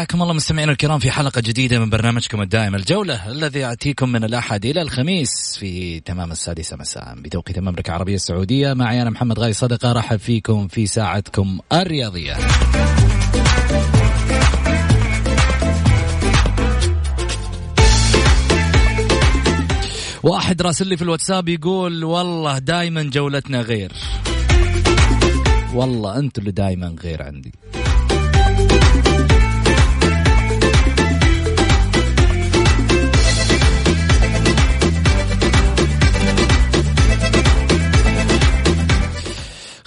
حياكم الله مستمعينا الكرام في حلقة جديدة من برنامجكم الدائم الجولة الذي يأتيكم من الأحد إلى الخميس في تمام السادسة مساء. بتوقيت المملكة العربية السعودية معي أنا محمد غاي صدقة رحب فيكم في ساعتكم الرياضية. واحد راسل لي في الواتساب يقول والله دايما جولتنا غير. والله أنتم اللي دايما غير عندي.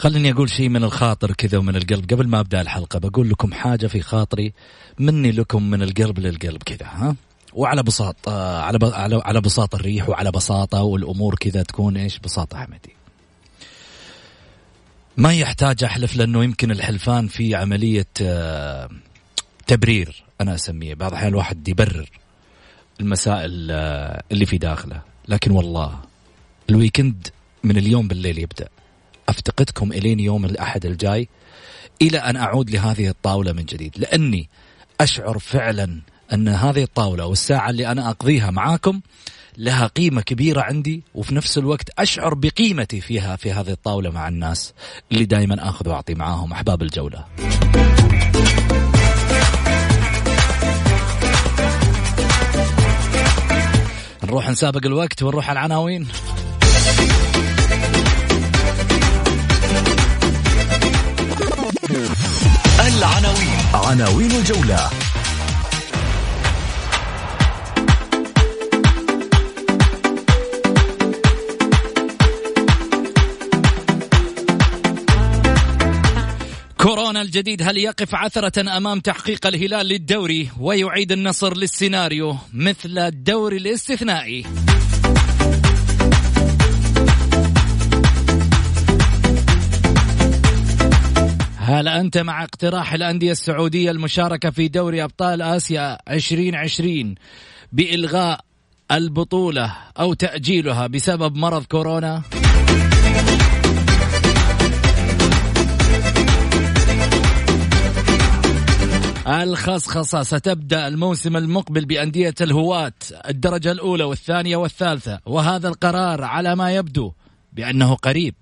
خليني أقول شيء من الخاطر كذا ومن القلب. قبل ما أبدأ الحلقة بقول لكم حاجة في خاطري مني لكم من القلب للقلب كذا ها؟ وعلى بساطة على ب... على على بساطة الريح وعلى بساطة والأمور كذا تكون إيش؟ بساطة حمدي ما يحتاج أحلف لأنه يمكن الحلفان في عملية آه، تبرير أنا أسميه. بعض الأحيان الواحد يبرر المسائل آه، اللي في داخله. لكن والله الويكند من اليوم بالليل يبدأ. أفتقدكم إلين يوم الأحد الجاي إلى أن أعود لهذه الطاولة من جديد. لأني أشعر فعلا أن هذه الطاولة والساعة اللي أنا أقضيها معاكم لها قيمة كبيرة عندي وفي نفس الوقت أشعر بقيمتي فيها في هذه الطاولة مع الناس اللي دائما أخذ وأعطي معاهم. أحباب الجولة. نروح نسابق الوقت ونروح على العناوين. العناوين. عناوين الجولة. كورونا الجديد هل يقف عثرة أمام تحقيق الهلال للدوري ويعيد النصر للسيناريو مثل الدوري الاستثنائي؟ هل أنت مع اقتراح الأندية السعودية المشاركة في دوري أبطال آسيا 2020 بإلغاء البطولة أو تأجيلها بسبب مرض كورونا؟ الخصخصة ستبدأ الموسم المقبل بأندية الهواة الدرجة الأولى والثانية والثالثة وهذا القرار على ما يبدو بأنه قريب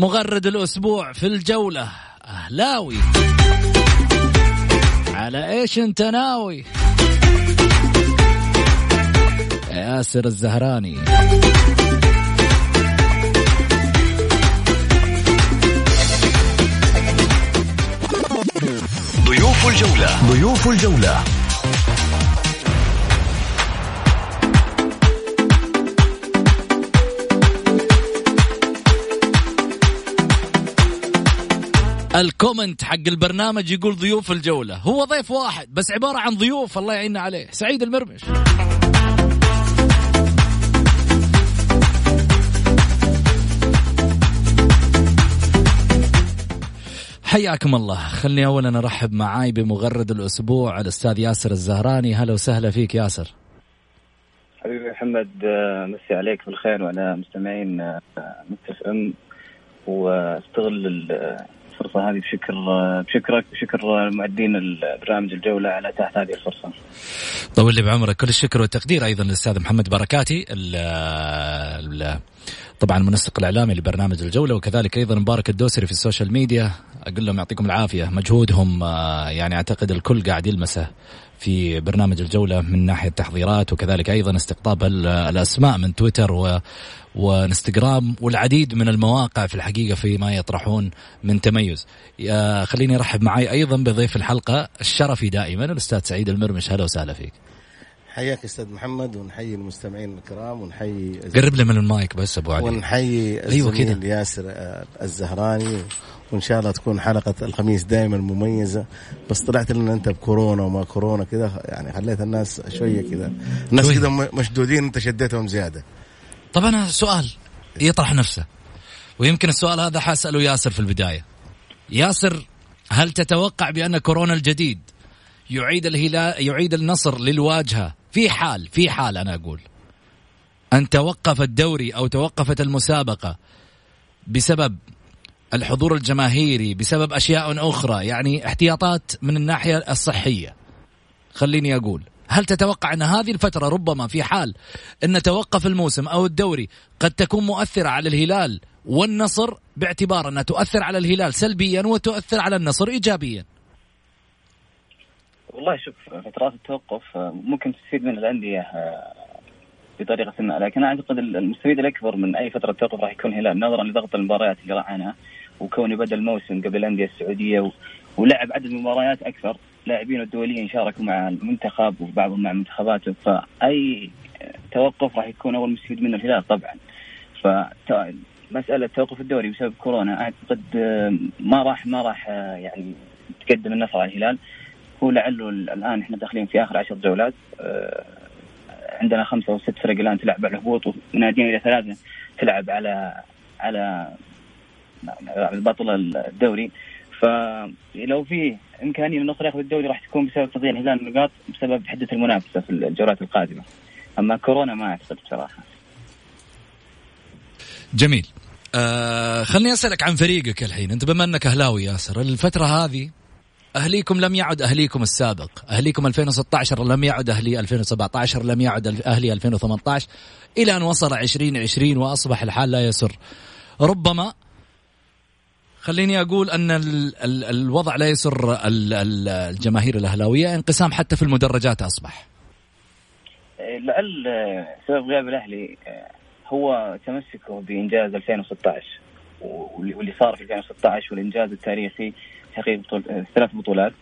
مغرد الأسبوع في الجولة. أهلاوي. على إيش أنت ناوي؟ ياسر الزهراني. ضيوف الجولة. ضيوف الجولة. الكومنت حق البرنامج يقول ضيوف الجولة. هو ضيف واحد بس عبارة عن ضيوف الله يعيننا عليه. سعيد المرمش. حياكم الله. خلني اولا أرحب معاي بمغرد الأسبوع الأستاذ ياسر الزهراني. هلا وسهلا فيك ياسر. حبيبي محمد آه، مسي عليك بالخير وعلى مستمعين آه، مكتف إم. وأستغل الفرصة هذه بشكر آه، بشكرك بشكر مؤدين البرنامج الجولة على تحت هذه الفرصة. طول لي بعمرك. كل الشكر والتقدير أيضا للأستاذ محمد بركاتي طبعا المنسق الإعلامي لبرنامج الجولة وكذلك أيضا مبارك الدوسري في السوشيال ميديا. أقول لهم يعطيكم العافية. مجهودهم يعني أعتقد الكل قاعد يلمسه. في برنامج الجولة من ناحية تحضيرات وكذلك أيضا استقطاب الأسماء من تويتر و وإنستغرام والعديد من المواقع في الحقيقة فيما يطرحون من تميز. خليني أرحب معي أيضا بضيف الحلقة الشرفي دائما الأستاذ سعيد المرمش. هلا وسهلا فيك. حياك أستاذ محمد ونحيي المستمعين الكرام ونحيي قرب لي من المايك بس أبو علي. ونحيي أيوة الزميل ياسر الزهراني. وإن شاء الله تكون حلقة الخميس دائما مميزة. بس طلعت لنا أنت بكورونا وما كورونا كذا يعني خليت الناس شوية كذا الناس كذا مشدودين أنت شديتهم زيادة. طب أنا سؤال يطرح نفسه ويمكن السؤال هذا حاسأله ياسر في البداية. ياسر هل تتوقع بأن كورونا الجديد يعيد الهلال يعيد النصر للواجهة؟ في حال في حال أنا أقول. أن توقف الدوري أو توقفت المسابقة بسبب الحضور الجماهيري بسبب أشياء أخرى يعني احتياطات من الناحية الصحية. خليني أقول هل تتوقع أن هذه الفترة ربما في حال أن توقف الموسم أو الدوري قد تكون مؤثرة على الهلال والنصر باعتبار أنها تؤثر على الهلال سلبيا وتؤثر على النصر ايجابيا؟ والله شوف فترات التوقف ممكن تستفيد من الأندية بطريقة ما لكن أعتقد المستفيد الأكبر من أي فترة توقف راح يكون الهلال نظرا لضغط المباريات اللي راح وكونه بدا الموسم قبل الانديه السعودية. ولعب عدد مباريات أكثر لاعبين الدوليين شاركوا مع المنتخب وبعضهم مع منتخباته فأي توقف راح يكون أول مستفيد منه الهلال طبعا ف مسألة توقف الدوري بسبب كورونا أعتقد ما راح ما راح يعني تقدم النصر على الهلال هو لعله الآن إحنا داخلين في آخر عشر جولات عندنا خمسة أو ست فرق الآن تلعب على الهبوط وناديين إلى ثلاثة تلعب على على بطل الدوري. فلو في إمكانية للنصر ياخذ الدوري راح تكون بسبب تضييع الهلال النقاط بسبب حدة المنافسة في الجولات القادمة. أما كورونا ما أعتقد بصراحة. جميل. آه خليني أسألك عن فريقك الحين. أنت بما أنك أهلاوي ياسر الفترة هذه أهليكم لم يعد أهليكم السابق. أهليكم 2016 لم يعد أهلي 2017 لم يعد أهلي 2018 إلى أن وصل 2020 وأصبح الحال لا يسر. ربما خليني أقول أن ال ال الوضع لا يسر الجماهير الأهلاوية انقسام حتى في المدرجات أصبح. لعل سبب غياب الأهلي هو تمسكه بإنجاز 2016 واللي صار في 2016 والإنجاز التاريخي تحقيق بطول ثلاث بطولات.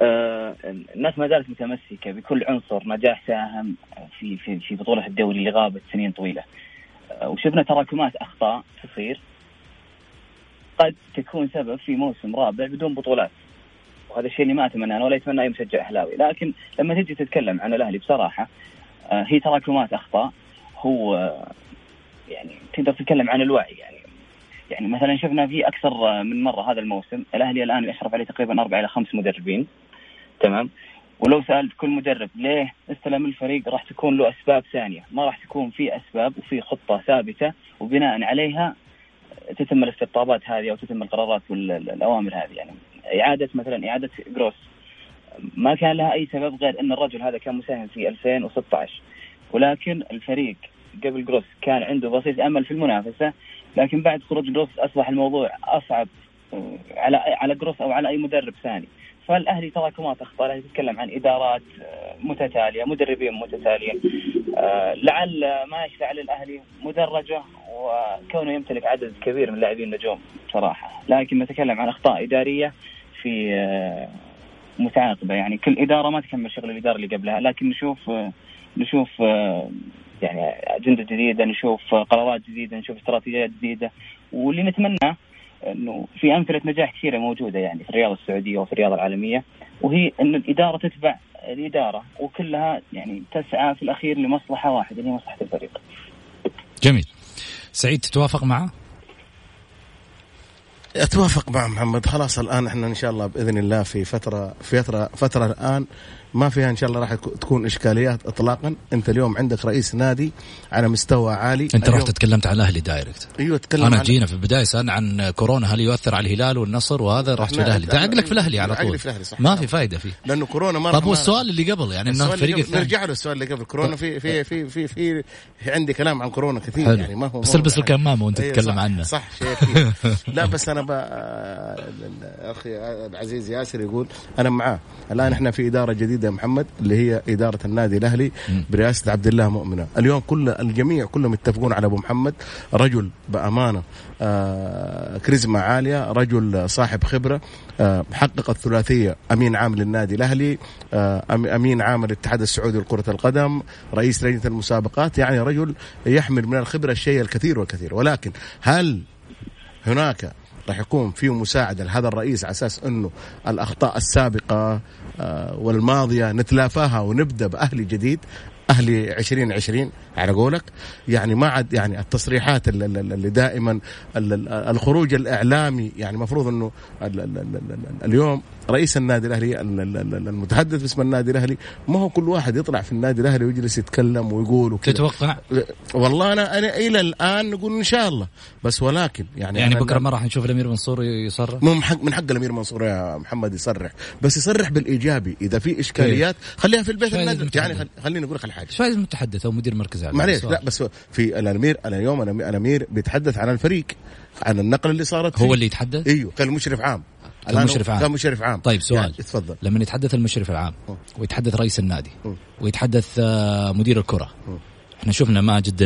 آه الناس ما زالت متمسكة بكل عنصر نجاح ساهم في في في بطولة الدوري اللي غابت سنين طويلة. آه وشفنا تراكمات أخطاء تصير. قد تكون سبب في موسم رابع بدون بطولات. وهذا الشيء اللي ما أتمنى أنا ولا يتمنى أي مشجع أهلاوي. لكن لما تجي تتكلم عن الأهلي بصراحة آه هي تراكمات أخطاء. هو يعني تقدر تتكلم عن الوعي. يعني يعني مثلا شفنا في أكثر من مرة هذا الموسم الأهلي الآن يشرف عليه تقريبا أربع إلى خمس مدربين. تمام؟ ولو سألت كل مدرب ليه استلم الفريق راح تكون له أسباب ثانية. ما راح تكون في أسباب وفي خطة ثابتة وبناء عليها تتم الاستقطابات هذه أو تتم القرارات والاوامر هذه. يعني إعادة مثلا إعادة جروس. ما كان لها أي سبب غير إن الرجل هذا كان مساهم في 2016 ولكن الفريق قبل جروس كان عنده بصيص أمل في المنافسة لكن بعد خروج جروس أصبح الموضوع أصعب على على جروس أو على أي مدرب ثاني. فالأهلي تراكمات اخطاء الاهلي تتكلم عن إدارات متتالية مدربين متتاليين لعل ما يشفع على الاهلي مدرجة وكونه يمتلك عدد كبير من لاعبين نجوم صراحة. لكن نتكلم عن أخطاء إدارية في متعاقبة. يعني كل إدارة ما تكمل شغل الإدارة اللي قبلها. لكن نشوف نشوف يعني أجندة جديدة نشوف قرارات جديدة نشوف استراتيجيات جديدة. واللي نتمناه إنه في أمثلة نجاح كثيرة موجودة يعني في الرياضه السعودية وفي الرياضه العالمية وهي إن الإدارة تتبع الإدارة وكلها يعني تسعى في الأخير لمصلحة واحدة اللي هي مصلحة الفريق. جميل. سعيد تتوافق معه؟ أتوافق مع محمد خلاص الآن إحنا إن شاء الله بإذن الله في فترة في فترة فترة الآن ما فيها إن شاء الله راح تكون إشكاليات اطلاقا. أنت اليوم عندك رئيس نادي على مستوى عالي. أنت رحت تكلمت عن الأهلي دايركت. أيوه تكلم أنا جينا في البداية سألنا عن كورونا هل يؤثر على الهلال والنصر وهذا رحت في الاهلي عقلك في الأهلي على طول. ما في فائده فيه. لأنه كورونا مره طب والسؤال اللي قبل يعني إنه الفريق الثاني. نرجع له السؤال اللي قبل. كورونا في في في في, في, في عندي كلام عن كورونا كثير حلو. يعني ما هو بس البس الكمامة وأنت أيوة، تتكلم عنه. صح شيء لا بس أنا أخي العزيز ياسر يقول أنا معاه. الآن إحنا في إدارة جديدة يا محمد اللي هي إدارة النادي الأهلي برئاسة عبد الله مؤمنة. اليوم كل الجميع كلهم يتفقون على أبو محمد رجل بأمانة آه كاريزما عالية رجل صاحب خبرة آه حقق الثلاثية أمين عام للنادي الأهلي آه أمين عام الاتحاد السعودي لكرة القدم رئيس لجنة المسابقات يعني رجل يحمل من الخبرة الشيء الكثير والكثير. ولكن هل هناك راح يكون في مساعدة لهذا الرئيس على أساس أنه الأخطاء السابقة آه، والماضية نتلافاها ونبدأ باهلي جديد. أهلي 2020 على قولك يعني ما عاد يعني التصريحات اللي دائما الخروج الاعلامي يعني المفروض انه اليوم رئيس النادي الاهلي المتحدث باسم النادي الاهلي ما هو كل واحد يطلع في النادي الاهلي ويجلس يتكلم ويقول وكذا تتوقع؟ والله أنا أنا إلى الان نقول ان شاء الله بس ولكن يعني يعني بكره ما راح نشوف الامير منصور يصرح؟ مو من حق من حق الامير منصور يا محمد يصرح بس يصرح بالايجابي اذا في اشكاليات إيه. خليها في البيت النادي يعني خليني أقول لك حاجة شو المتحدث أو مدير مركز معليش لا بس في الأمير اليوم الأمير بيتحدث عن الفريق عن النقله اللي صارت هو اللي يتحدث؟ إيوه كان مشرف عام. كمشرف عام. كمشرف عام. طيب سؤال. يعني تفضل لما يتحدث المشرف العام ويتحدث رئيس النادي ويتحدث آه، مدير الكرة إحنا شفنا ماجد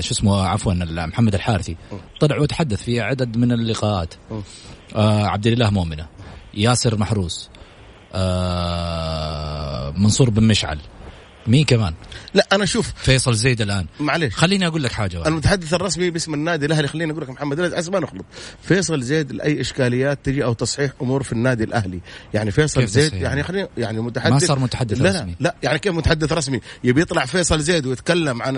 شو اسمه عفوا محمد الحارثي طلع وتحدث في عدد من اللقاءات. آه عبد الله مؤمنة ياسر محروس آه منصور بن مشعل مين كمان؟ لا أنا شوف. فيصل زيد الآن. معليش. خليني أقول لك حاجة واحد. المتحدث الرسمي باسم النادي الأهلي خليني أقول لك محمد عشان ما نخلط فيصل زيد لأي إشكاليات تجي أو تصحيح أمور في النادي الأهلي؟ يعني فيصل زيد يعني, يعني خلينا يعني متحدث ما صار متحدث لا رسمي. لا, لا يعني كيف متحدث رسمي؟ يبي يطلع فيصل زيد ويتكلم عن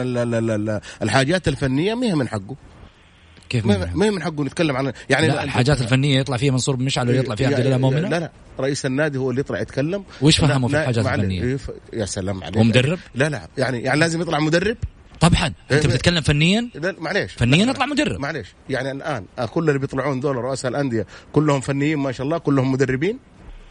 الحاجات الفنية ما هي من حقه. كيف ما هي من حقه نتكلم عن يعني لا الحاجات الفنية يطلع فيها منصور بن مشعل ولا يطلع فيها عبد الله مؤمن. لا لا رئيس النادي هو اللي يطلع يتكلم. وش فهمه في الحاجات الفنية؟ إيه، يا سلام عليك. ومدرب؟ لا لا يعني يعني لازم يطلع مدرب. طبعا. أنت إيه، بتتكلم فنيا؟ لا معليش. فنيا اطلع مدرب. معليش. يعني الآن كل اللي بيطلعون دول رؤساء الأندية كلهم فنيين ما شاء الله كلهم مدربين؟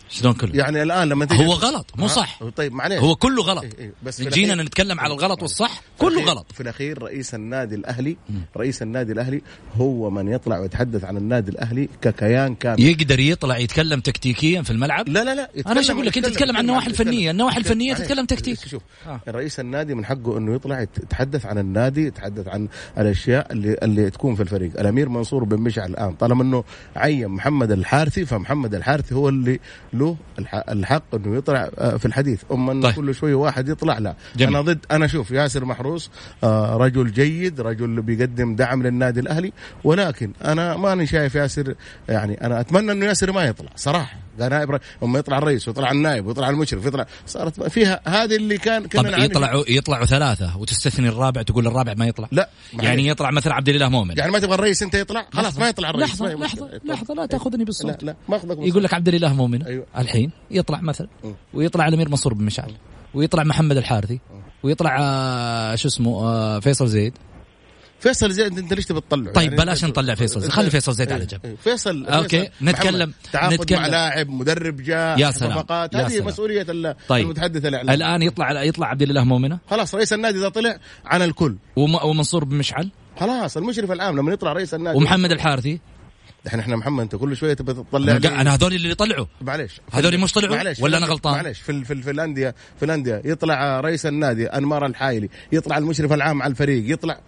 شلون كله؟ يعني الآن لما تيجي هو غلط مو صح. طيب معليش هو كله غلط. إيه إيه بس جينا نتكلم على الغلط والصح كله غلط. في الأخير رئيس النادي الاهلي رئيس النادي الأهلي هو من يطلع ويتحدث عن النادي الأهلي ككيان كامل. يقدر يطلع يتكلم تكتيكيا في الملعب؟ لا لا لا أنا إيش أقول لك؟ أنت تتكلم عن النواحي الفنية. النواحي الفنية تتكلم تكتيك. شوف آه. رئيس النادي من حقه إنه يطلع يتحدث عن النادي يتحدث عن الأشياء اللي اللي تكون في الفريق. الأمير منصور بن مشعل الآن طالما إنه عين محمد الحارثي فمحمد الحارثي هو اللي له الحق انه يطلع آه، في الحديث أما إنه طيب. كل شوية واحد يطلع لا جميل. أنا ضد أنا أشوف ياسر محروس آه، رجل جيد رجل بيقدم دعم للنادي الأهلي ولكن أنا ماني شايف ياسر يعني أنا أتمنى إنه ياسر ما يطلع صراحة قال نائب اما يطلع الرئيس ويطلع النائب ويطلع المشرف يطلع صارت فيها هذه اللي كان كنا طب يطلعوا يطلعوا ثلاثة وتستثني الرابع تقول الرابع ما يطلع؟ لا. يعني يطلع مثلا عبد الله مؤمن. يعني ما تبغى الرئيس انت يطلع؟ خلاص ما يطلع الرئيس لحظة لحظة لحظة لا تاخذني بالصوت. لا لا ما أخذك يقول لك عبد الإله مؤمن. أيوه. الحين يطلع مثلا ويطلع الأمير منصور بن مشعل ويطلع محمد الحارثي ويطلع آه، شو اسمه آه، فيصل زيد فيصل زيد انت ليش تبي تطلعه؟ طيب يعني بلاش نطلع فيصل زيد خلي فيصل زيد على جنب. إيه، فيصل أوكي نتكلم تعاقد نتكلم. مع لاعب مدرب جاء يا سلام. هذه سلام. مسؤولية طيب. المتحدث الاعلامي الآن يطلع يطلع عبد الله مؤمنة؟ خلاص رئيس النادي إذا طلع عن الكل. ومنصور بن مشعل خلاص المشرف العام لما يطلع رئيس النادي. ومحمد الحارثي؟ إحنا إحنا محمد أنت كل شوية تبي تطلع أنا هذول اللي طلعوا. معليش. هذول مش طلعوا؟ معلش ولا أنا غلطان؟ معلش في في, في الانديه في الأندية يطلع رئيس النادي أنمار الحايلي يطلع المشرف العام على الفريق يطلع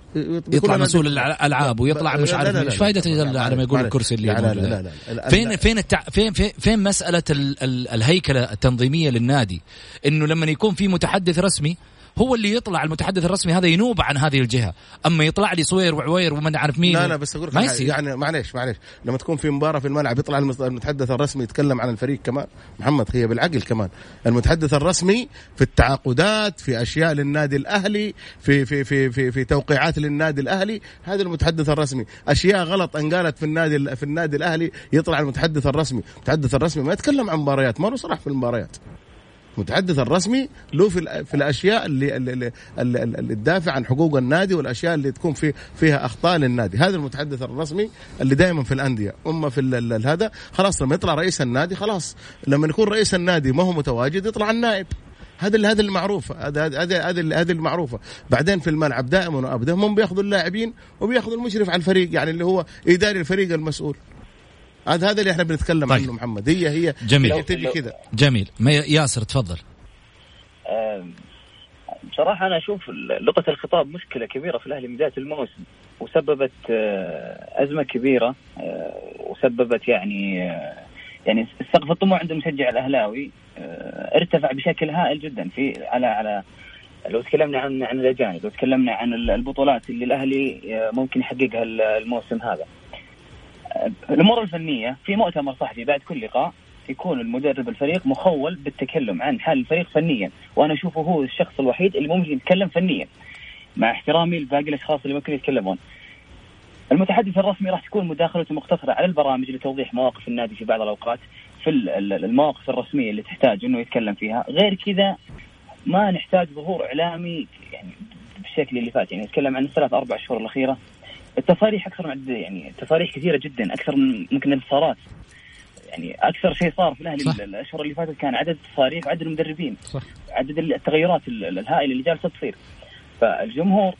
يطلع مسؤول الألعاب ويطلع مش عارف إيش فائدة على ما يقول الكرسي اللي لا لا لا لا. فين فين التع... فين فين فين مسألة ال... ال... الهيكلة التنظيمية للنادي؟ إنه لما يكون في متحدث رسمي هو اللي يطلع المتحدث الرسمي هذا ينوب عن هذه الجهة. أما يطلع لي صوير وعوير وما عارف مين لا لا بس أقول لك يعني معليش معليش. لما تكون في مباراة في الملعب يطلع المتحدث الرسمي يتكلم عن الفريق كمان. محمد هي بالعقل كمان. المتحدث الرسمي في التعاقدات في أشياء للنادي الأهلي في في في في, في توقيعات للنادي الأهلي هذا المتحدث الرسمي. أشياء غلط انقالت في النادي في النادي الأهلي يطلع المتحدث الرسمي. المتحدث الرسمي ما يتكلم عن مباريات ما له صلاح في المباريات. المتحدث الرسمي له في, في الأشياء اللي, اللي, اللي, اللي تدافع عن حقوق النادي والأشياء اللي تكون في فيها أخطاء للنادي. هذا المتحدث الرسمي اللي دائما في الأندية. أما في هذا خلاص لما يطلع رئيس النادي خلاص. لما يكون رئيس النادي ما هو متواجد يطلع النائب. هذا هذا المعروف هذا هذا هذا هذه المعروفة. بعدين في الملعب دائما وابدا هم بياخذوا اللاعبين وبياخذوا المشرف على الفريق يعني اللي هو إداري الفريق المسؤول. هذا هذا اللي إحنا بنتكلم طيب. عنه محمد. هي هي جميل. تجي كذا. جميل. ياسر تفضل. بصراحة أنا أشوف لغة الخطاب مشكلة كبيرة في الأهلي من بداية الموسم وسببت آه، أزمة كبيرة آه، وسببت يعني آه، يعني سقف الطموح عند المشجع الأهلاوي ارتفع بشكل هائل جدا في على على لو تكلمنا عن عن الأجانب لو تكلمنا عن البطولات اللي الأهلي ممكن يحققها الموسم هذا. الأمور الفنية في مؤتمر صحفي بعد كل لقاء يكون المدرب الفريق مخول بالتكلم عن حال الفريق فنيا وأنا أشوفه هو الشخص الوحيد اللي ممكن يتكلم فنيا. مع احترامي لباقي الأشخاص اللي ممكن يتكلمون. المتحدث الرسمي راح تكون مداخلته مقتصره على البرامج لتوضيح مواقف النادي في بعض الأوقات في المواقف الرسمية اللي تحتاج إنه يتكلم فيها. غير كذا ما نحتاج ظهور إعلامي يعني بالشكل اللي فات يعني نتكلم عن الثلاث أربع شهور الأخيرة. التصاريح أكثر من يعني تصاريح كثيرة جدا أكثر من ممكن الانتصارات. يعني أكثر شيء صار في الأهلي الأشهر اللي فاتت كان عدد التصاريح وعدد المدربين. صح. عدد التغيرات الهائلة اللي جالسة تصير. فالجمهور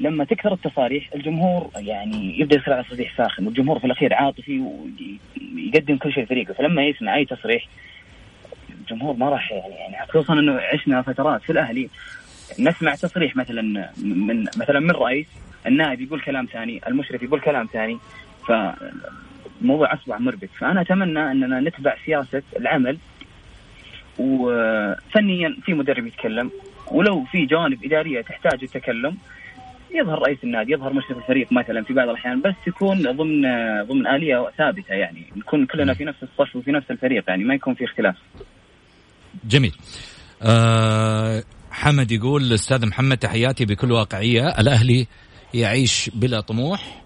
لما تكثر التصاريح الجمهور يعني يبدأ يصير على تصريح ساخن والجمهور في الأخير عاطفي ويقدم كل شيء لفريقه فلما يسمع أي تصريح الجمهور ما راح يعني, يعني خصوصا إنه عشنا فترات في الأهلي نسمع تصريح مثلا من مثلا من رئيس النائب يقول كلام ثاني المشرف يقول كلام ثاني فالموضوع أصبح مربك فأنا أتمنى أننا نتبع سياسة العمل وفنيا في مدرب يتكلم ولو في جوانب إدارية تحتاج التكلم يظهر رئيس النادي يظهر مشرف الفريق مثلا في بعض الأحيان بس يكون ضمن ضمن آلية ثابتة يعني نكون كلنا في نفس الصف وفي نفس الفريق يعني ما يكون في اختلاف. جميل. أه حمد يقول الاستاذ محمد تحياتي بكل واقعية. الأهلي يعيش بلا طموح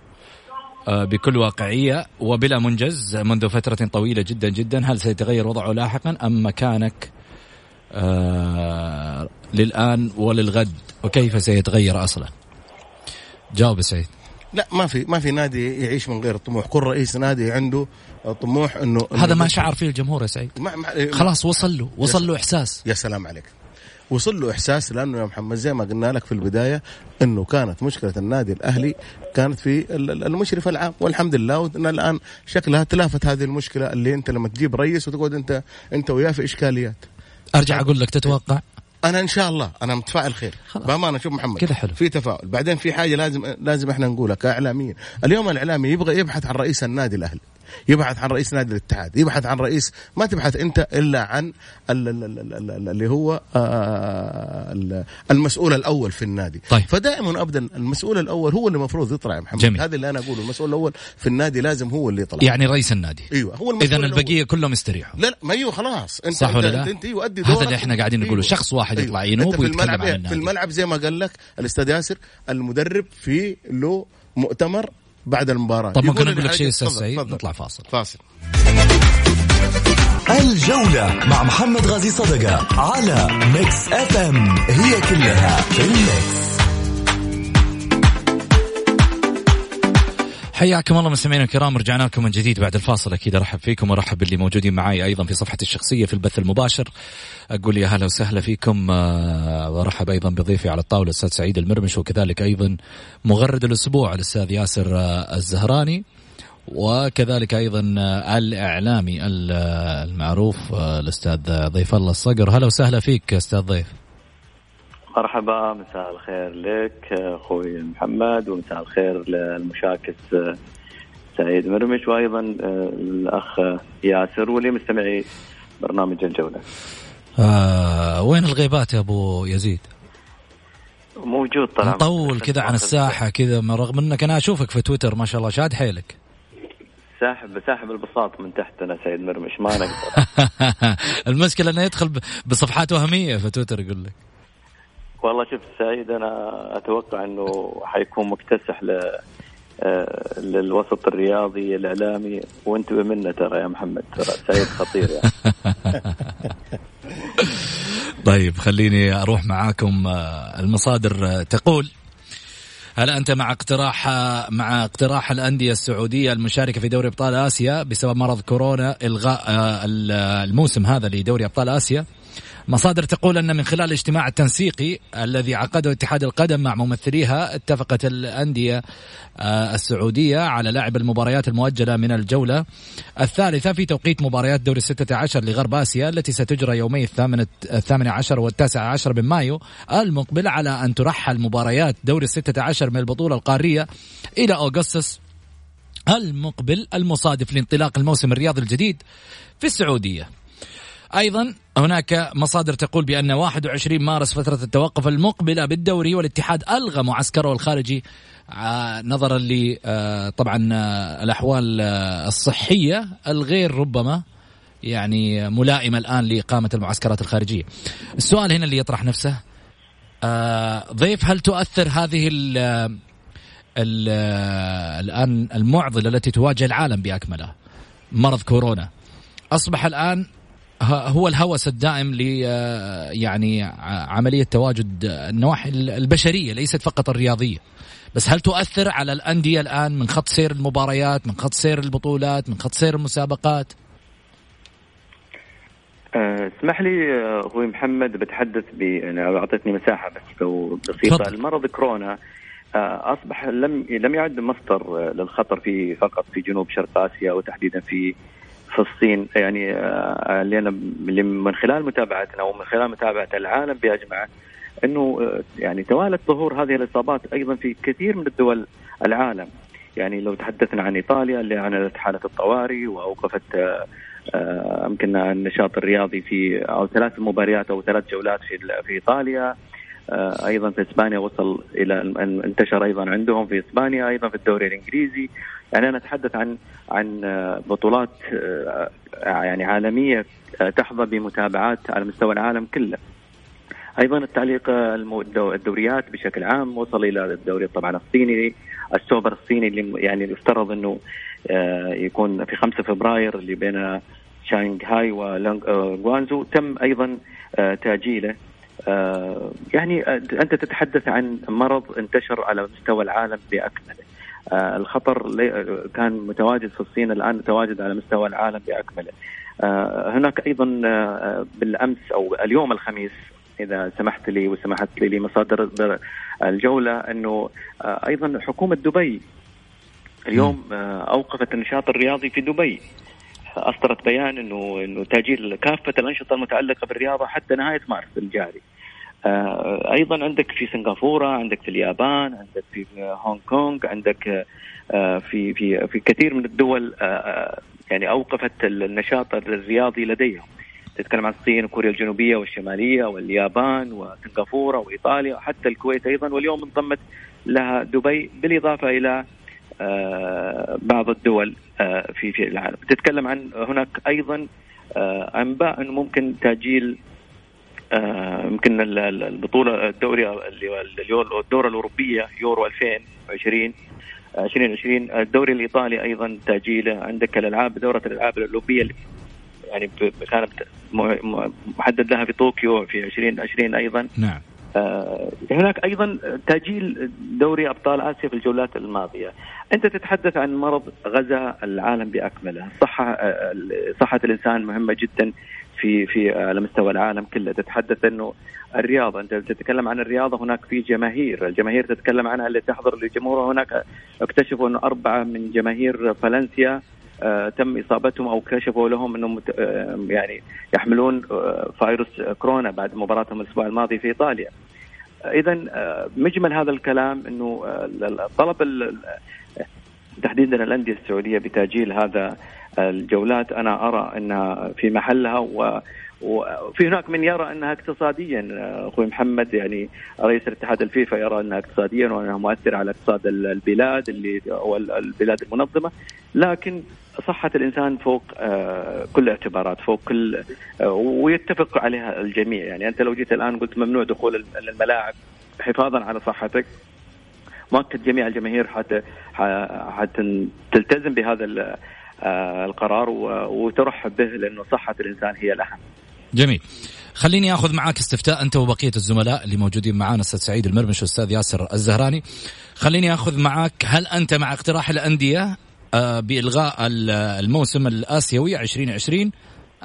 آه، بكل واقعية وبلا منجز منذ فترة طويلة جدا جدا. هل سيتغير وضعه لاحقا أم مكانك آه للآن وللغد؟ وكيف سيتغير أصلا؟ جاوب سعيد. لا ما في ما في نادي يعيش من غير طموح. كل رئيس نادي عنده طموح إنه هذا ما شعر فيه الجمهور يا سعيد. ما ما خلاص وصل له وصل له إحساس. يا سلام عليك. وصل له إحساس لأنه يا محمد زي ما قلنا لك في البداية إنه كانت مشكلة النادي الأهلي كانت في المشرف العام. والحمد لله وإن الآن شكلها تلافت هذه المشكلة اللي أنت لما تجيب رئيس وتقعد انت أنت وياه في إشكاليات. أرجع أقول لك تتوقع؟ أنا إن شاء الله أنا متفائل خير. بأمانة شوف محمد كذا حلو. في تفاؤل. بعدين في حاجة لازم لازم إحنا نقولها كإعلاميين. اليوم الإعلامي يبغى يبحث عن رئيس النادي الأهلي. يبحث عن رئيس نادي الاتحاد يبحث عن رئيس ما تبحث أنت إلا عن اللي هو آه، المسؤول الأول في النادي طيب. فدائما ابدا المسؤول الأول هو اللي المفروض يطلع يا محمد جميل. هذا اللي أنا أقوله المسؤول الأول في النادي لازم هو اللي يطلع يعني رئيس النادي أيوه هو اذا البقية كلهم يستريحوا لا لا ما أيوه خلاص انت صح ولا لا؟ أنت يؤدي أيوة، هذا اللي إحنا قاعدين نقوله أيوة. شخص واحد أيوة. يطلع ينوب ويتكلم عن النادي في الملعب زي ما قال لك الاستاذ ياسر المدرب في له مؤتمر بعد المباراة. طب ممكن أقول لك شيء أستاذ سعيد؟ نطلع فاصل. فاصل. الجولة مع محمد غازي صدقة على Mix FM. هي كلها في ال mix. حياكم الله مستمعينا الكرام رجعنا لكم من جديد بعد الفاصل. أكيد أرحب فيكم وأرحب باللي موجودين معي أيضا في صفحتي الشخصية في البث المباشر. أقول يا هلا وسهلا فيكم آه، وأرحب أيضا بضيفي على الطاولة الأستاذ سعيد المرمش وكذلك أيضا مغرد الأسبوع الأستاذ ياسر آه، الزهراني وكذلك أيضا الإعلامي المعروف الأستاذ ضيف الله الصقر. هلا وسهلا فيك أستاذ ضيف. مرحبا مساء الخير لك أخوي محمد ومساء الخير للمشاكس سعيد مرمش وأيضا الأخ ياسر ولمستمعي برنامج الجولة. آه وين الغيبات يا أبو يزيد؟ موجود طبعا. مطول كذا عن الساحة كذا رغم إنك أنا أشوفك في تويتر ما شاء الله شاد حيلك. ساحب ساحب البساط من تحت أنا سيد مرمش ما نقدر. المشكلة إنه يدخل بصفحات وهمية في تويتر يقول لك. والله شوف سعيد أنا أتوقع إنه حيكون مكتسح ل آه، للوسط الرياضي الإعلامي وانتبه منه ترى يا محمد ترى سعيد خطير يعني طيب خليني أروح معاكم آه، المصادر تقول هل أنت مع اقتراح مع اقتراح الأندية السعودية المشاركة في دوري أبطال آسيا بسبب مرض كورونا إلغاء آه، الموسم هذا لدوري أبطال آسيا؟ مصادر تقول أن من خلال الاجتماع التنسيقي الذي عقده اتحاد القدم مع ممثليها اتفقت الأندية آه، السعودية على لعب المباريات المؤجلة من الجولة الثالثة في توقيت مباريات دوري الستة عشر لغرب آسيا التي ستجرى يومي الثامنة الثامن عشر والتاسع عشر من مايو المقبل على أن ترحل مباريات دوري الستة عشر من البطولة القارية إلى أغسطس المقبل المصادف لانطلاق الموسم الرياضي الجديد في السعودية. أيضا هناك مصادر تقول بأن 21 مارس فترة التوقف المقبلة بالدوري والاتحاد ألغى معسكره الخارجي. آه، نظرا ل آه، طبعا آه، الأحوال الصحية الغير ربما يعني ملائمة الآن لإقامة المعسكرات الخارجية. السؤال هنا اللي يطرح نفسه ضيف هل تؤثر هذه ال ال الآن المعضلة التي تواجه العالم بأكمله؟ مرض كورونا. أصبح الآن هو الهوس الدائم ل آه، يعني عملية تواجد النواحي البشرية ليست فقط الرياضية. بس هل تؤثر على الأندية الآن من خط سير المباريات من خط سير البطولات من خط سير المسابقات؟ آه، اسمح لي آه، أخوي محمد بتحدث ب يعني أعطيتني مساحة بس لو بسيطة. المرض كورونا أصبح لم لم يعد مصدر للخطر في فقط في جنوب شرق آسيا وتحديدا في في الصين يعني آه، اللي أنا من خلال متابعتنا ومن خلال متابعة العالم باجمعه إنه آه، يعني توالت ظهور هذه الإصابات أيضا في كثير من الدول العالم. يعني لو تحدثنا عن إيطاليا اللي أعلنت حالة الطوارئ وأوقفت آه، يمكن النشاط الرياضي في أو ثلاث مباريات أو ثلاث جولات في في إيطاليا. أيضا في إسبانيا وصل إلى انتشر أيضا عندهم. في إسبانيا أيضا في الدوري الإنجليزي. يعني أنا أتحدث عن عن بطولات آه، يعني عالمية آه، تحظى بمتابعات على مستوى العالم كله. أيضا التعليق الدوريات بشكل عام. وصل إلى الدوري طبعا الصيني. السوبر الصيني اللي يعني يفترض إنه آه، يكون في 5 فبراير اللي بين شانغهاي وغوانزو تم أيضا تأجيله. يعني أنت تتحدث عن مرض انتشر على مستوى العالم بأكمله. آه، الخطر كان متواجد في الصين الآن متواجد على مستوى العالم بأكمله. آه، هناك أيضا آه، بالأمس أو اليوم الخميس إذا سمحت لي وسمحت لي لمصادر الجولة أنه أيضا حكومة دبي اليوم أوقفت النشاط الرياضي في دبي. أصدرت بيان إنه إنه تأجيل كافة الأنشطة المتعلقة بالرياضة حتى نهاية مارس الجاري. آه، أيضا عندك في سنغافورة عندك في اليابان عندك في هونغ كونغ عندك آه، في في في كثير من الدول آه، يعني أوقفت النشاط الرياضي لديهم تتكلم عن الصين وكوريا الجنوبية والشمالية واليابان وسنغافورة وإيطاليا وحتى الكويت أيضا واليوم انضمت لها دبي بالإضافة إلى بعض الدول في في العالم. تتكلم عن هناك أيضا أنباء أنه ممكن تأجيل آه، يمكن البطولة الدوري اللي الدورة الأوروبية يورو 2020 2020 الدوري الإيطالي أيضا تأجيله. عندك الألعاب دورة الألعاب الأوروبية يعني كانت محدد لها في طوكيو في 2020 أيضا. نعم. آه، هناك أيضا تأجيل دوري أبطال آسيا في الجولات الماضية. أنت تتحدث عن مرض غزا العالم بأكمله، صحة آه، صحة الإنسان مهمة جدا في في على مستوى العالم كله تتحدث أنه الرياضه أنت تتكلم عن الرياضة هناك في جماهير الجماهير تتكلم عنها اللي تحضر لجمهورها هناك اكتشفوا انه أربعة من جماهير فالنسيا آه تم إصابتهم أو كشفوا لهم أنهم آه يعني يحملون آه فيروس كورونا بعد مباراتهم الأسبوع الماضي في إيطاليا. اذا آه، مجمل هذا الكلام إنه آه، طلب تحديدا الأندية السعودية بتأجيل هذا الجولات. أنا أرى انها في محلها و وفي هناك من يرى إنها اقتصاديا أخوي محمد يعني رئيس الاتحاد الفيفا يرى إنها اقتصاديا وإنها مؤثرة على اقتصاد البلاد اللي أو البلاد المنظمة. لكن صحة الإنسان فوق آه، كل الاعتبارات فوق كل آه، ويتفق عليها الجميع يعني أنت لو جيت الآن قلت ممنوع دخول الملاعب حفاظا على صحتك مؤكد جميع الجماهير حتى حتى تلتزم بهذا آه، القرار وترحب به لأنه صحة الإنسان هي الأهم. جميل. خليني آخذ معك استفتاء أنت وبقية الزملاء اللي موجودين معانا أستاذ سعيد المرمش واستاذ ياسر الزهراني. خليني آخذ معك هل أنت مع اقتراح الأندية آه، بإلغاء الموسم الآسيوي 2020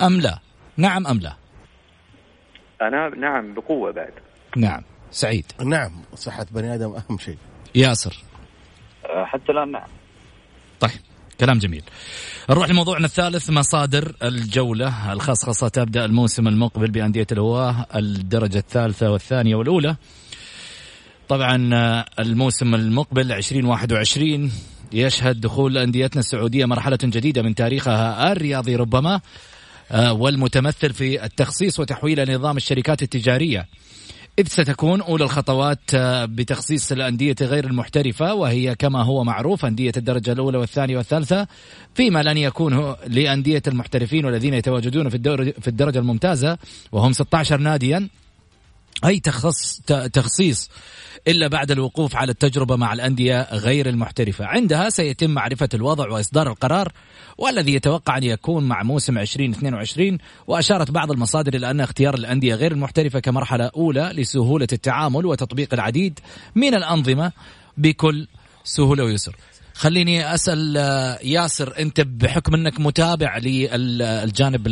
أم لا؟ نعم أم لا؟ أنا نعم بقوة بعد. نعم سعيد. نعم صحة بني آدم أهم شيء. ياسر. آه، حتى الآن نعم. طيب كلام جميل نروح لموضوعنا الثالث مصادر الجولة الخصخصة تبدأ الموسم المقبل بأندية الهواة الدرجة الثالثة والثانية والأولى طبعا آه، الموسم المقبل 2021 يشهد دخول أنديتنا السعودية مرحلة جديدة من تاريخها الرياضي ربما آه، والمتمثل في التخصيص وتحويل نظام الشركات التجارية. إذ ستكون أولى الخطوات آه، بتخصيص الأندية غير المحترفة وهي كما هو معروف أندية الدرجة الأولى والثانية والثالثة فيما لن يكون لأندية المحترفين والذين يتواجدون في في الدرجة الممتازة وهم 16 ناديا. أي تخص تخصيص إلا بعد الوقوف على التجربة مع الأندية غير المحترفة. عندها سيتم معرفة الوضع وإصدار القرار والذي يتوقع أن يكون مع موسم 2022 وأشارت بعض المصادر إلى أن اختيار الأندية غير المحترفة كمرحلة أولى لسهولة التعامل وتطبيق العديد من الأنظمة بكل سهولة ويسر. خليني أسأل آه، ياسر أنت بحكم أنك متابع للجانب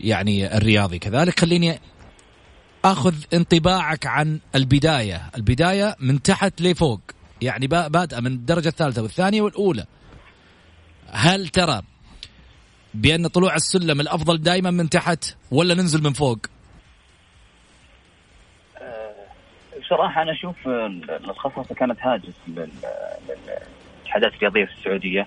يعني الرياضي كذلك خليني أخذ انطباعك عن البداية، البداية من تحت لفوق، يعني بادئة من الدرجة الثالثة والثانية والأولى. هل ترى بأن طلوع السلم الأفضل دائما من تحت ولا ننزل من فوق؟ أه، بصراحة أنا أشوف الخصخصه كانت هاجس للاتحادات الرياضيه في السعودية.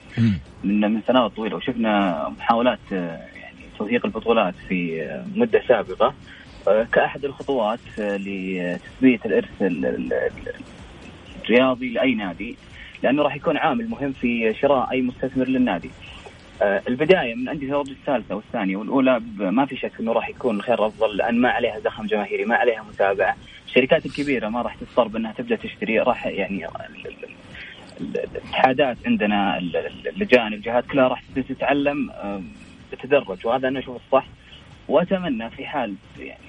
من من سنوات طويلة. وشفنا محاولات أه، يعني توثيق البطولات في أه، مدة سابقة. كأحد الخطوات لتثبيت الإرث الرياضي لأي نادي لأنه راح يكون عامل مهم في شراء أي مستثمر للنادي. آه، البداية من عندي الدرجه الثالثه والثانية والأولى ما في شك إنه راح يكون الخير أفضل لأن ما عليها زخم جماهيري ما عليها متابعة. الشركات الكبيرة ما راح تضطر بأنها تبدأ تشتري راح يعني الاتحادات عندنا اللجان الجهات كلها راح تتعلم بتدرج وهذا أنا أشوف الصح. وأتمنى في حال يعني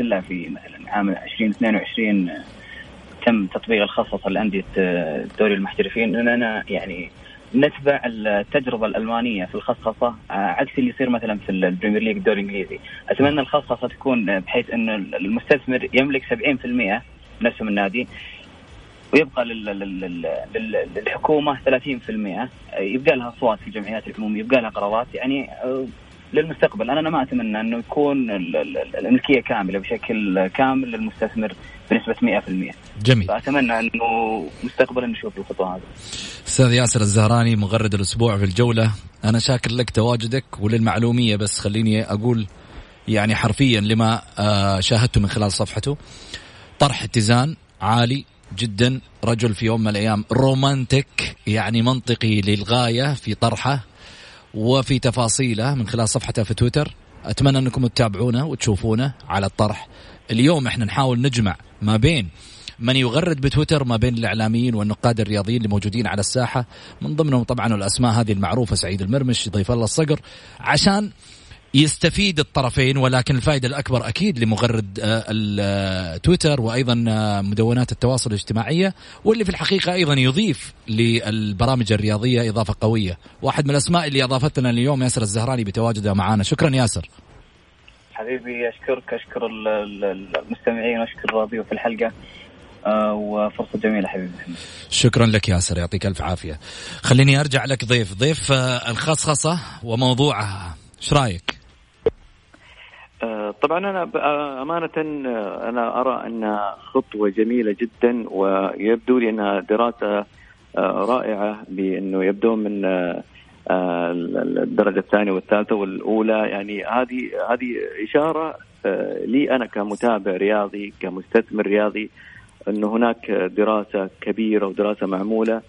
الله في مثلا عام 2022 تم تطبيق الخصخصة لأندية دوري المحترفين. اننا يعني نتبع التجربة الألمانية في الخصخصه عكس اللي يصير مثلا في ال Premier League الدوري الانجليزي، أتمنى الخصخصه تكون بحيث انه المستثمر يملك 70% من اسهم النادي ويبقى للحكومة 30% يبقى لها أصوات في الجمعيات العموميه يبقى لها قرارات. يعني للمستقبل. أنا ما أتمنى إنه يكون الملكية كاملة بشكل كامل للمستثمر بنسبة 100% جميل. فأتمنى إنه مستقبلا نشوف الخطوه هذه. أستاذ ياسر الزهراني مغرد الأسبوع في الجولة. أنا شاكر لك تواجدك وللمعلومية بس خليني أقول يعني حرفيا لما آه، شاهدته من خلال صفحته. طرح اتزان عالي جدا رجل في يوم من الأيام رومانتك يعني منطقي للغاية في طرحه. وفي تفاصيله من خلال صفحته في تويتر. أتمنى أنكم تتابعونه وتشوفونه على الطرح. اليوم إحنا نحاول نجمع ما بين من يغرد بتويتر ما بين الإعلاميين والنقاد الرياضيين اللي موجودين على الساحة. من ضمنهم طبعا الأسماء هذه المعروفة سعيد المرمش ضيف الله الصقر. عشان يستفيد الطرفين ولكن الفائدة الأكبر أكيد لمغرد آه، التويتر وأيضا آه، مدونات التواصل الاجتماعية واللي في الحقيقة أيضا يضيف للبرامج الرياضية إضافة قوية. واحد من الأسماء اللي اضافت لنا اليوم ياسر الزهراني بتواجده معنا شكرا ياسر. حبيبي أشكرك أشكر المستمعين واشكر ضيوف الحلقة. آه، وفرصة جميلة حبيبي. شكرا لك ياسر يعطيك ألف عافية. خليني أرجع لك ضيف. ضيف الخصخصة وموضوعها. إيش رأيك؟ طبعا أنا أمانة أنا أرى أنها خطوة جميلة جدا ويبدو لي أنها دراسة رائعة بأنه يبدو من الدرجة الثانية والثالثة والأولى يعني هذه هذه إشارة لي أنا كمتابع رياضي كمستثمر رياضي انه هناك دراسة كبيرة ودراسة معمولة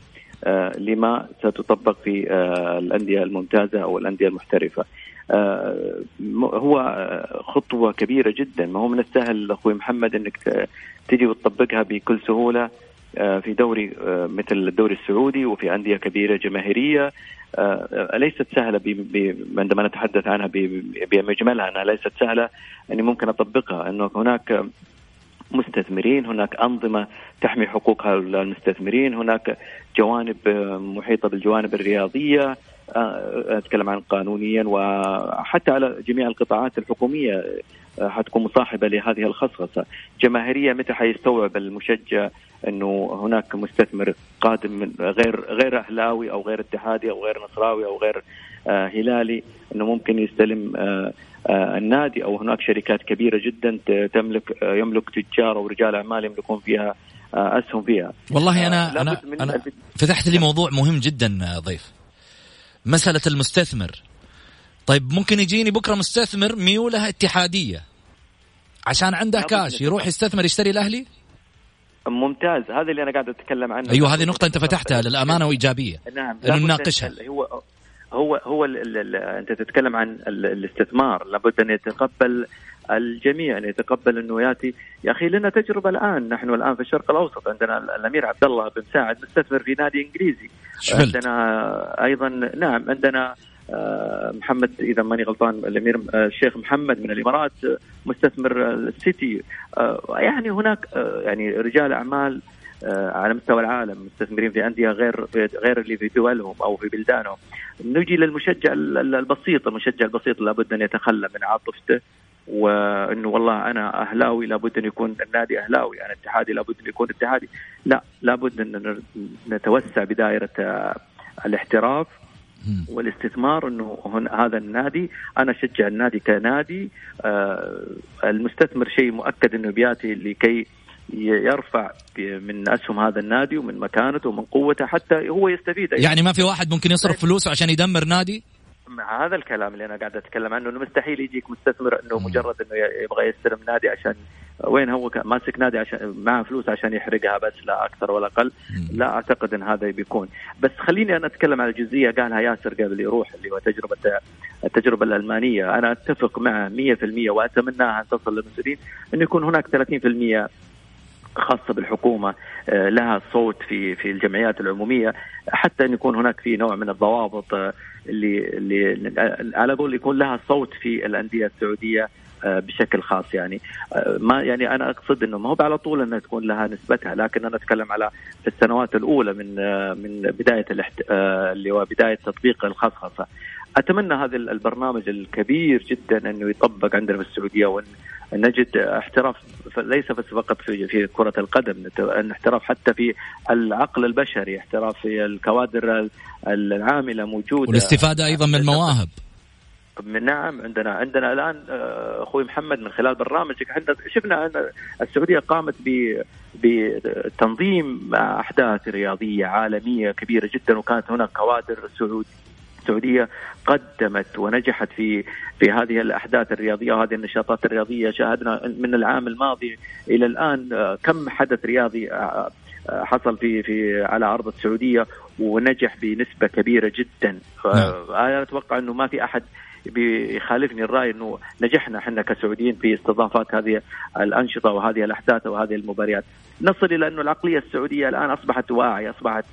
لما ستطبق في الأندية الممتازة أو الأندية المحترفة. هو خطوة كبيرة جدا. ما هو من السهل أخوي محمد إنك تجي وتطبقها بكل سهولة آه، في دوري آه، مثل الدوري السعودي وفي أندية كبيرة جماهيرية. آه، ليست سهلة عندما نتحدث عنها بمجملها أنها ليست سهلة. أني ممكن أطبقها. أنه هناك مستثمرين هناك أنظمة تحمي حقوق المستثمرين هناك جوانب محيطة بالجوانب الرياضية. أتكلم عن قانونيا وحتى على جميع القطاعات الحكومية حتكون مصاحبة لهذه الخصخصة. جماهيرية متى حيستوعب المشجع أنه هناك مستثمر قادم من غير غير أهلاوي أو غير اتحادي أو غير نصراوي أو غير آه هلالي أنه ممكن يستلم آه آه النادي أو هناك شركات كبيرة جدا تملك آه يملك تجار أو رجال أعمال يملكون فيها آه أسهم فيها. والله أنا آه أنا أنا فتحت لي موضوع مهم جدا آه، ضيف. مسألة المستثمر. طيب ممكن يجيني بكرة مستثمر ميولة اتحادية عشان عنده كاش يروح يستثمر يشتري الاهلي ممتاز. هذا اللي أنا قاعد أتكلم عنه. أيوه هذه نقطة أنت فتحتها للأمانة وإيجابية. نعم. إنه نناقشها. هو هو هو ال ال أنت تتكلم عن الاستثمار. لابد أن يتقبل الجميع أن يتقبل أنه يأتي. يا أخي لنا تجربة الآن. نحن الآن في الشرق الأوسط. عندنا الأمير عبد الله بن ساعد مستثمر في نادي إنجليزي. شفلت. عندنا أيضا نعم عندنا آه، محمد إذا ماني غلطان الأمير آه، الشيخ محمد من الإمارات آه، مستثمر السيتي. يعني هناك يعني رجال أعمال على مستوى العالم مستثمرين في أندية غير غير اللي في دولهم أو في بلدانهم. نجي للمشجع البسيط، المشجع البسيط لابد أن يتخلى من عاطفته. وإنه والله أنا أهلاوي لابد أن يكون النادي أهلاوي، أنا اتحادي لابد أن يكون اتحادي، لا لابد أن نتوسع بدائرة الاحتراف والاستثمار إنه هذا النادي أنا أشجع النادي كنادي آه المستثمر شيء مؤكد إنه بيأتي لكي يرفع من أسهم هذا النادي ومن مكانته ومن قوته حتى هو يستفيد. يعني ما في واحد ممكن يصرف فلوسه عشان يدمر نادي؟ مع هذا الكلام اللي أنا قاعد أتكلم عنه إنه مستحيل يجيك مستثمر إنه مجرد إنه يبغى يستلم نادي عشان وين هو ماسك نادي عشان معه فلوس عشان يحرقها بس لا أكثر ولا أقل. لا أعتقد إن هذا بيكون. بس خليني أنا أتكلم على جزئية قالها ياسر قبل يروح اللي هو تجربه التجربة الألمانية. أنا أتفق معه 100% وأتمناها أن تصل للمسؤولين انه يكون هناك 30% خاصة بالحكومة آه، لها صوت في في الجمعيات العمومية حتى أن يكون هناك في نوع من الضوابط آه، اللي اللي على قول يكون لها صوت في الأندية السعودية آه، بشكل خاص يعني. ما يعني أنا أقصد إنه ما هو على طول إنها تكون لها نسبتها لكن أنا أتكلم على في السنوات الأولى من من بداية اللي هو بداية تطبيق الخصخصة. أتمنى هذا البرنامج الكبير جدا إنه يطبق عندنا في السعودية وإن نجد احتراف ليس بس فقط في في كرة القدم احتراف حتى في العقل البشري احتراف في الكوادر العاملة موجودة. والاستفادة أيضا من المواهب نعم عندنا عندنا الآن آه، أخوي محمد من خلال برنامجك. إحنا شفنا أن السعودية قامت بتنظيم أحداث رياضية عالمية كبيرة جدا وكانت هناك كوادر سعود السعودية قدمت ونجحت في في هذه الأحداث الرياضية وهذه النشاطات الرياضية. شاهدنا من العام الماضي إلى الآن آه، كم حدث رياضي آه، آه، حصل في في على أرض السعودية ونجح بنسبة كبيرة جدا. فانا نعم. أتوقع إنه ما في أحد بيخالفني الرأي إنه نجحنا إحنا كسعوديين في استضافات هذه الأنشطة وهذه الأحداث وهذه المباريات. نصل إلى إنه العقلية السعودية الآن أصبحت واعية أصبحت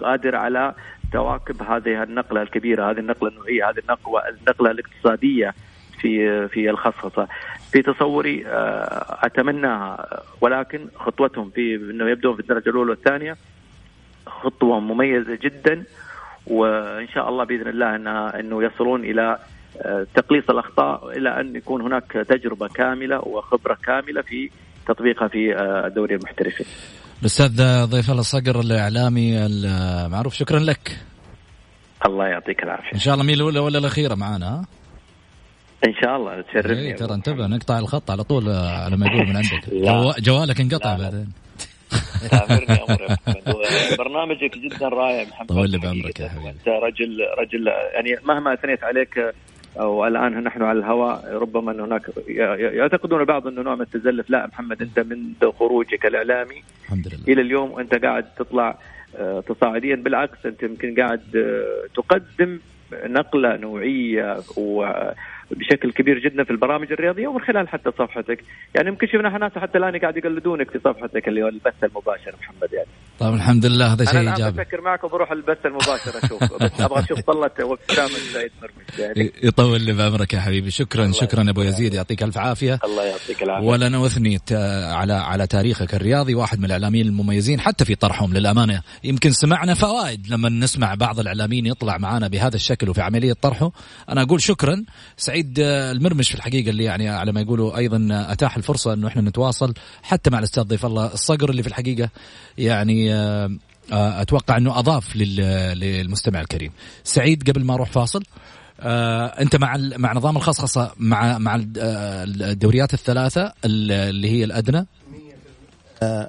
قادرة على تواكب هذه النقلة الكبيرة هذه النقلة النوعية هذه النقله النقلة الاقتصادية في في الخصخصة. في تصوري آه، أتمناها ولكن خطوتهم في إنه يبدون في الدرجة الأولى والثانية خطوة مميزة جدا وإن شاء الله بإذن الله إنها إنه يصلون إلى آه، تقليص الأخطاء إلى أن يكون هناك تجربة كاملة وخبرة كاملة في تطبيقها في آه، دوري المحترفين. الأستاذ ضيف الله الصقر الإعلامي المعروف شكرا لك. الله يعطيك العافية. إن شاء الله مين الأولى ولا الأخيرة معانا إن شاء الله تشرفني. إيه ترى انتبه نقطع الخط على طول على ما يقول من عندك. جو... جوالك انقطع بعدين. برنامجك جدا رائع. محمد طول بعمرك يا حبيبي. أنت رجل رجل يعني مهما أثنيت عليك والان نحن على الهواء ربما أن هناك يعتقدون البعض انه نوع من التزلف لا محمد أنت من خروجك الإعلامي. الحمد لله. إلى اليوم وانت قاعد تطلع آه، تصاعديا بالعكس أنت يمكن قاعد آه، تقدم نقلة نوعية بشكل كبير جدا في البرامج الرياضية ومن خلال حتى صفحتك. يعني يمكن شفنا ناس حتى الآن قاعد يقلدونك في صفحتك اللي هو البث المباشر محمد يعني. طيب الحمد لله هذا شيء إيجابي. أنا بفكر معك وبروح البث المباشر أشوف. بس أبغى أشوف طلة وابتسامه سيد مرمش يعني. يطول لي بعمرك يا حبيبي. شكرا شكرا أبو يزيد يعطيك ألف عافية. الله يعطيك العافية. ولا نوثني على على تاريخك الرياضي واحد من الإعلاميين المميزين حتى في طرحهم للأمانة. يمكن سمعنا فوائد لما نسمع بعض الإعلاميين يطلع معنا بهذا الشكل وفي عملية طرحه. أنا أقول شكرا. سعيد المرمش في الحقيقة اللي يعني على ما يقولوا أيضا أتاح الفرصة إنه إحنا نتواصل حتى مع الأستاذ ضيف الله الصقر اللي في الحقيقة يعني آه، آه، أتوقع أنه أضاف للمستمع الكريم. سعيد قبل ما أروح فاصل آه أنت مع مع نظام الخصخصة مع مع الدوريات الثلاثة اللي هي الأدنى آه،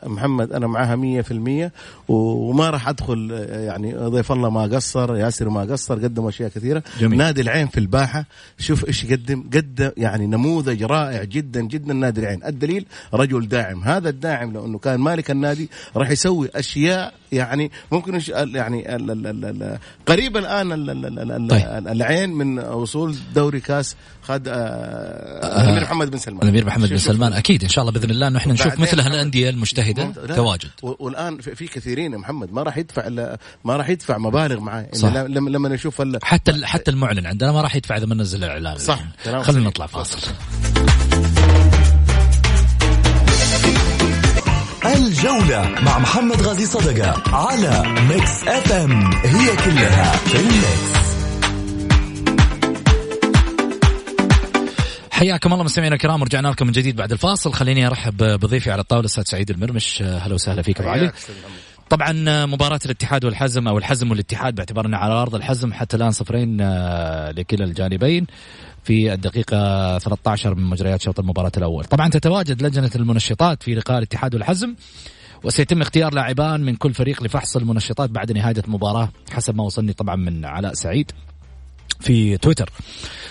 محمد أنا معاها مية في المية وما راح أدخل آه، يعني ضيف الله ما قصر ياسر ما قصر قدم أشياء كثيرة. جميل. نادي العين في الباحة شوف إيش قدم قدم يعني نموذج رائع جدا جدا نادي العين. الدليل رجل داعم. هذا الداعم لو إنه كان مالك النادي راح يسوي أشياء يعني ممكن يعني قريب الآن ال ال ال طيب. العين من وصول دوري كاس خد آه، الأمير محمد بن سلمان. الأمير محمد بن سلمان أكيد إن شاء الله بإذن الله انه إحنا نشوف مثل هالأندية المجتهده تواجد والآن في كثيرين يا محمد ما راح يدفع ما راح يدفع مبالغ معاه. لما لما نشوف حتى حتى المعلن عندنا ما راح يدفع إذا ما نزل الإعلان صح. خلينا نطلع فاصل. الجولة مع محمد غازي صدقة على Mix FM هي كلها في ال mix حياكم الله مستمعينا الكرام ورجعنا لكم من جديد بعد الفاصل. خليني أرحب بضيفي على الطاولة أستاذ سعيد المرمش. أهلا وسهلا فيك أبو علي. طبعا مباراة الاتحاد والحزم أو الحزم والاتحاد باعتبار انه على أرض الحزم حتى الآن صفرين آه، لكلا الجانبين في الدقيقة 13 من مجريات شوط المباراة الأول. طبعا تتواجد لجنة المنشطات في لقاء الاتحاد والحزم وسيتم اختيار لاعبان من كل فريق لفحص المنشطات بعد نهاية المباراة حسب ما وصلني طبعا من علاء سعيد. في تويتر.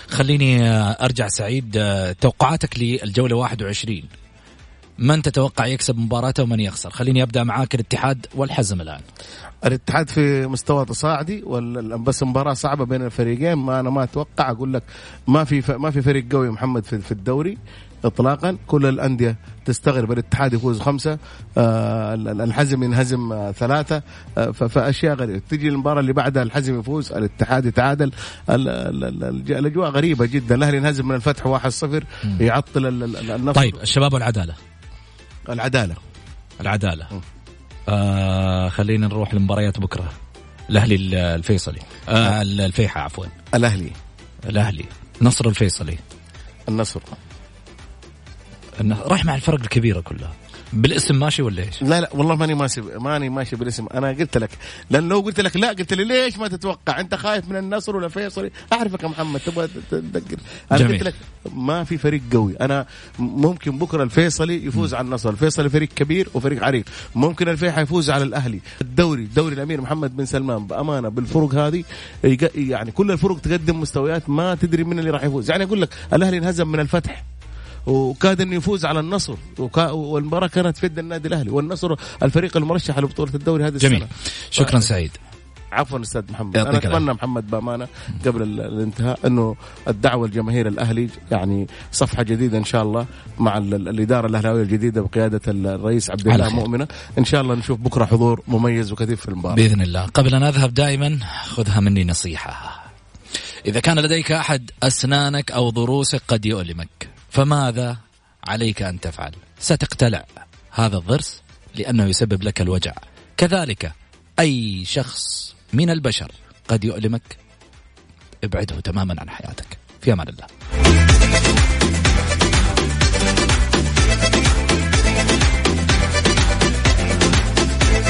خليني أرجع سعيد توقعاتك للجولة 21 من تتوقع يكسب مباراته ومن يخسر؟ خليني أبدأ معاك الاتحاد والحزم الآن. الاتحاد في مستوى تصاعدي بس مباراة صعبة بين الفريقين ما أنا ما أتوقع أقول لك ما في ما في فريق قوي محمد في الدوري. اطلاقا. كل الأندية تستغرب. الاتحاد يفوز خمسة آه الحزم ينهزم آه ثلاثة آه فأشياء غريبة. تجي المباراة اللي بعدها الحزم يفوز الاتحاد يتعادل. الأجواء غريبة جدا. الأهلي ينهزم من الفتح 1-0 يعطل النصر طيب الشباب والعدالة. العدالة. العدالة. آه خلينا نروح لمباريات بكرة. الأهلي الفيصلي. آه الفيحة عفوا. الأهلي. الأهلي. نصر الفيصلي. النصر. راح مع الفرق الكبيرة كلها. بالاسم ماشي ولا إيش؟ لا لا والله ماني ماشي ماني ماشي بالاسم. أنا قلت لك لأن لو قلت لك لا قلت لي ليش ما تتوقع؟ أنت خايف من النصر ولا فيصلي أعرفك يا محمد تبغى تدقر أنا جميل. قلت لك ما في فريق قوي. أنا ممكن بكرة الفيصلي يفوز م. على النصر. الفيصلي فريق كبير وفريق عريق. ممكن الفيحة يفوز على الأهلي. الدوري دوري الأمير محمد بن سلمان بأمانة بالفرق هذه يعني كل الفرق تقدم مستويات ما تدري من اللي راح يفوز. يعني أقول لك الأهلي انهزم من الفتح. وكاد انه يفوز على النصر. وكا والمباراة كانت في يد النادي الأهلي. والنصر الفريق المرشح لبطولة الدوري هذه جميل. السنة. شكرا ف... سعيد. عفوا أستاذ محمد. أنا أتمنى محمد بأمانة قبل الانتهاء أنه الدعوة لجماهير الأهلي يعني صفحة جديدة إن شاء الله مع الإدارة الأهلاوية الجديدة بقيادة الرئيس عبد الله مؤمنة. إن شاء الله نشوف بكرة حضور مميز وكثير في المباراة. بإذن الله. قبل أن أذهب دائما خذها مني نصيحة. إذا كان لديك أحد أسنانك أو ضروسك قد يؤلمك. فماذا عليك أن تفعل؟ ستقتلع هذا الضرس لأنه يسبب لك الوجع. كذلك أي شخص من البشر قد يؤلمك ابعده تماما عن حياتك. في أمان الله.